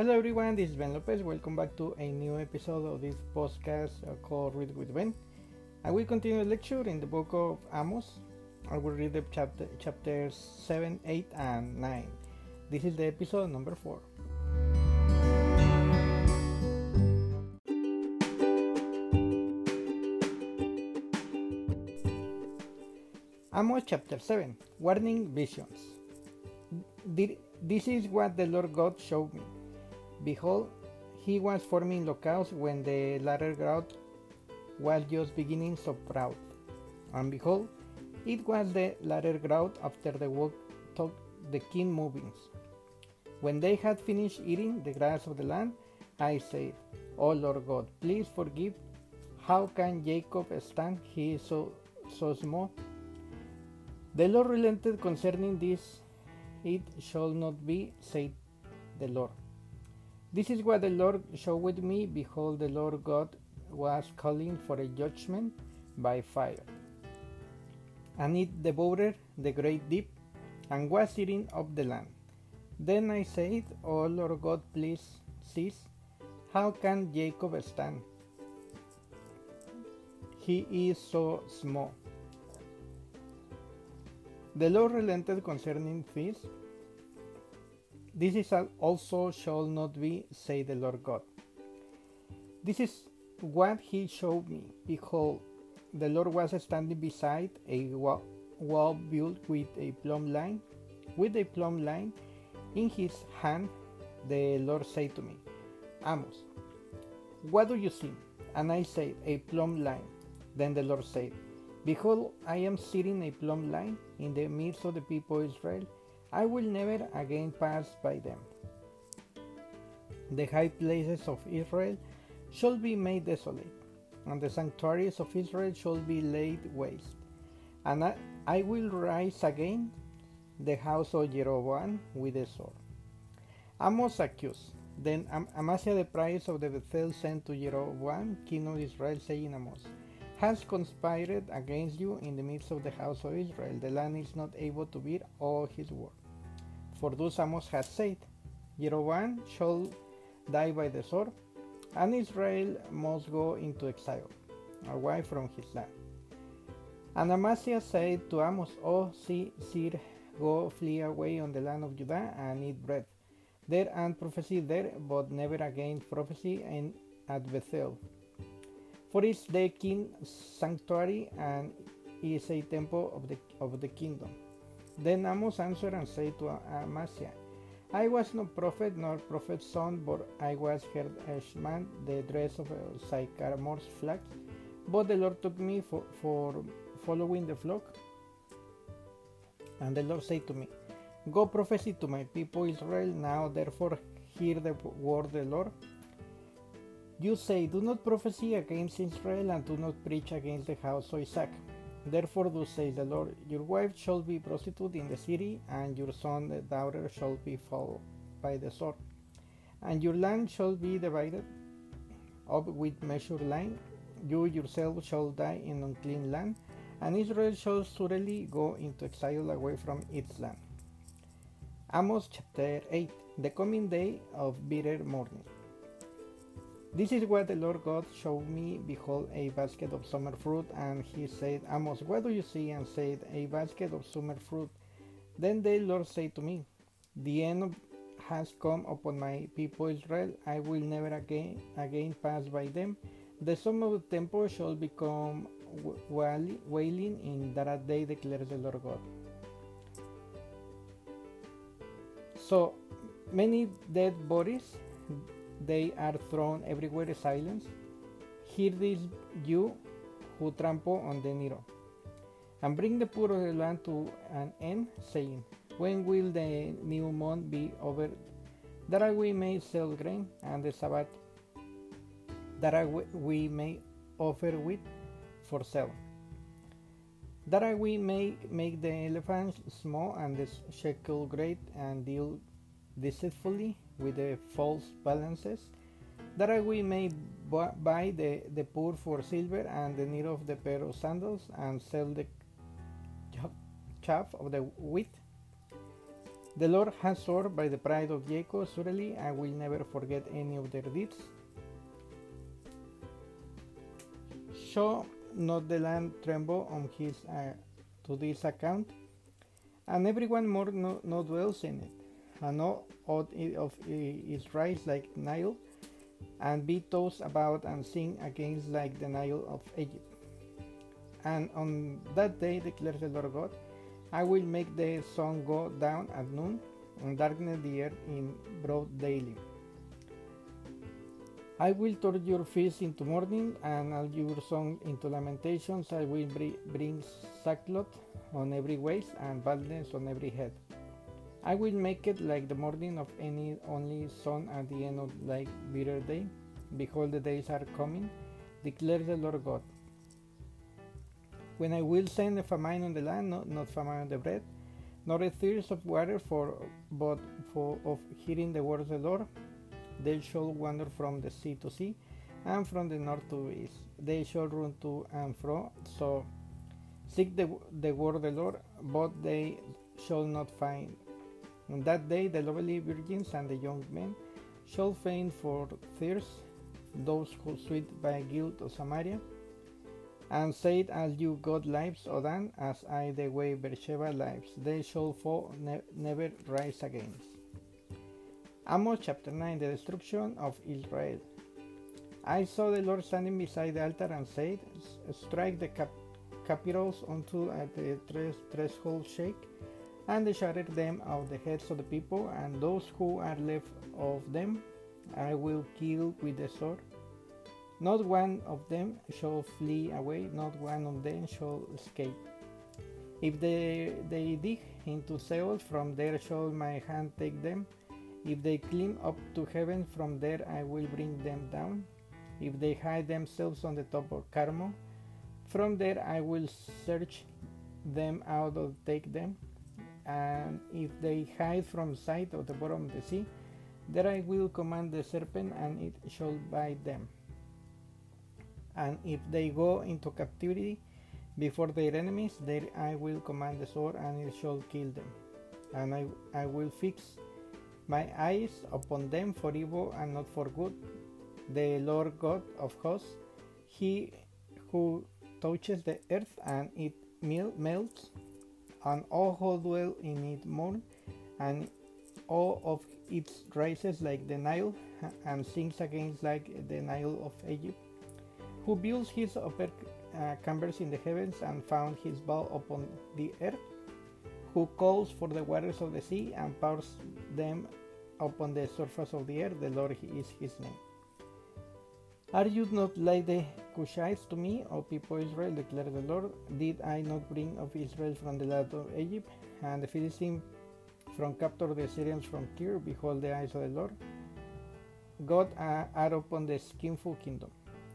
Hello everyone, this is Ben Lopez. Welcome back to a new episode of this podcast uh, called Read with Ben. I will continue the lecture in the book of Amos. I will read the chapter chapters 7, 8, and 9. This is the episode number 4. Amos chapter 7 Warning Visions. This is what the Lord God showed me. Behold, he was forming locusts when the latter growth was just beginning to sprout. And behold, it was the latter growth after the work took the king movings. When they had finished eating the grass of the land, I said, O Lord God, please forgive. How can Jacob stand? He is so, so small. The Lord relented concerning this. It shall not be, said the Lord. This is what the Lord showed me. Behold, the Lord God was calling for a judgment by fire. And it devoured the great deep and was eating up the land. Then I said, O Lord God, please cease. How can Jacob stand? He is so small. The Lord relented concerning this. This is also shall not be, say the Lord God. This is what he showed me. Behold, the Lord was standing beside a wall, built with a plumb line. With a plumb line in his hand, the Lord said to me, Amos, what do you see? And I said, A plumb line. Then the Lord said, Behold, I am sitting a plumb line in the midst of the people of Israel. I will never again pass by them. The high places of Israel shall be made desolate, and the sanctuaries of Israel shall be laid waste. And I, I will rise again the house of Jeroboam with a sword. Amos accused. Then Amaziah the priest of the Bethel sent to Jeroboam, king of Israel, saying, Amos, has conspired against you in the midst of the house of Israel. The land is not able to bear all his word. For thus Amos has said, Jeroboam shall die by the sword, and Israel must go into exile, away from his land. And Amaziah said to Amos, O see, seer, go flee away on the land of Judah and eat bread there and prophesy there, but never again prophesy in at Bethel for it's the king's sanctuary and is a temple of the, of the kingdom. Then Amos answered and said to Amaziah, I was no prophet nor prophet's son, but I was herdsman, the dress of uh, sycamore's flax. But the Lord took me for, for following the flock. And the Lord said to me, Go prophesy to my people Israel now, therefore hear the word of the Lord. You say, Do not prophesy against Israel and do not preach against the house of Isaac. Therefore, thus says the Lord, Your wife shall be prostitute in the city, and your son, the daughter, shall be fall by the sword. And your land shall be divided up with measured line. You yourself shall die in unclean land, and Israel shall surely go into exile away from its land. Amos chapter 8 The coming day of bitter mourning. This is what the Lord God showed me. Behold, a basket of summer fruit. And he said, Amos, what do you see? And said, A basket of summer fruit. Then the Lord said to me, The end has come upon my people Israel. I will never again, again pass by them. The sum of the temple shall become wailing in that day, declares the Lord God. So many dead bodies they are thrown everywhere silence. Hear this, you who trample on the needle, and bring the poor of the land to an end, saying, When will the new month be over, that we may sell grain, and the Sabbath, that we may offer wheat for sale? That we may make the elephants small and the shekel great, and deal deceitfully with the false balances, that we may buy the, the poor for silver and the need of the pair of sandals and sell the chaff of the wheat. The Lord has sworn by the pride of Jacob, surely I will never forget any of their deeds. Show not the land tremble on his uh, to this account, and everyone more no, no dwells in it, and oath of is rise like Nile, and be tossed about and sing against like the Nile of Egypt. And on that day declares the Lord God, I will make the sun go down at noon and darken the earth in broad daylight. I will turn your feast into mourning and all your song into lamentations. I will bring sackcloth on every waist and baldness on every head. I will make it like the morning of any only son at the end of like bitter day. Behold, the days are coming, declares the Lord God when I will send a famine on the land, not, not famine on the bread, nor a thirst of water for but for of hearing the word of the Lord, they shall wander from the sea to sea, and from the north to east. They shall run to and fro. So seek the, the word of the Lord, but they shall not find. On that day the lovely virgins and the young men shall faint for thirst, those who sweat by guilt of Samaria and said, As you God lives, O Dan, as I the way Beersheba lives, they shall fall, ne never rise again. Amos chapter 9 The destruction of Israel. I saw the Lord standing beside the altar and said, Strike the cap capitals until the threshold shake, and they shatter them of the heads of the people, and those who are left of them I will kill with the sword not one of them shall flee away, not one of them shall escape. If they, they dig into Sheol, from there shall my hand take them. If they climb up to heaven, from there I will bring them down. If they hide themselves on the top of Carmel, from there I will search them out and take them. And if they hide from sight of the bottom of the sea, then I will command the serpent, and it shall bite them and if they go into captivity before their enemies, then I will command the sword, and it shall kill them. And I, I will fix my eyes upon them for evil and not for good. The Lord God of hosts, He who touches the earth and it melts, and all who dwell in it mourn, and all of its rises like the Nile, and sings against like the Nile of Egypt who builds his upper uh, chambers in the heavens and found his bow upon the earth, who calls for the waters of the sea and pours them upon the surface of the earth, the Lord is his name. Are you not like the Cushites to me, O people Israel, declared the Lord? Did I not bring of Israel from the land of Egypt, and the Philistines from Caphtor the Syrians from Tyre? Behold, the eyes of the Lord God are upon the skinful kingdom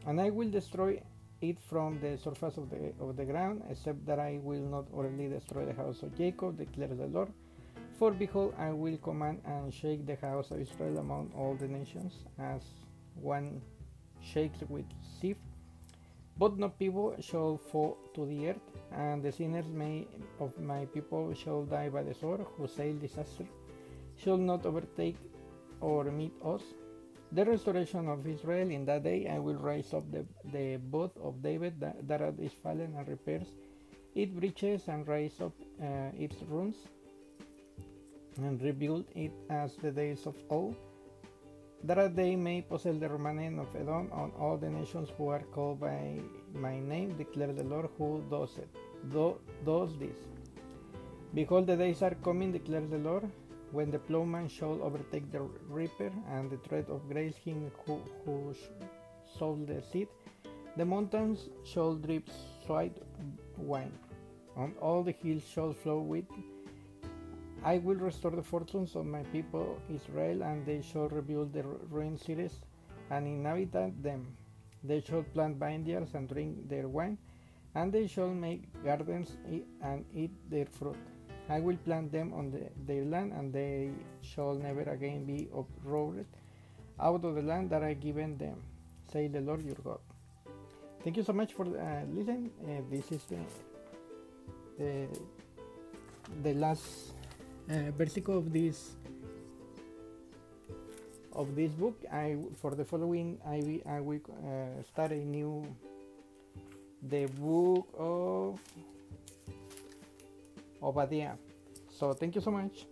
and I will destroy it from the surface of the, of the ground, except that I will not utterly destroy the house of Jacob, declares the Lord. For behold, I will command and shake the house of Israel among all the nations, as one shakes with sieve. But no people shall fall to the earth, and the sinners may of my people shall die by the sword, whose sail disaster shall not overtake or meet us. The restoration of Israel in that day I will raise up the, the boat of David that, that is fallen and repairs its breaches and raise up uh, its ruins and rebuild it as the days of old that they may possess the remnant of Edom on all the nations who are called by my name, declare the Lord who does it, do, does this. Behold, the days are coming, declares the Lord, when the plowman shall overtake the reaper, and the tread of grace him who, who sows the seed, the mountains shall drip sweet wine, and all the hills shall flow with. I will restore the fortunes of my people Israel, and they shall rebuild the ruined cities and inhabit them. They shall plant vineyards and drink their wine, and they shall make gardens and eat their fruit. I will plant them on the, their land, and they shall never again be uprooted out of the land that I given them, say the Lord your God. Thank you so much for uh, listening. Uh, this is the, the the last uh, of this of this book I for the following I, I will uh, start a new the book of Obadiah so thank you so much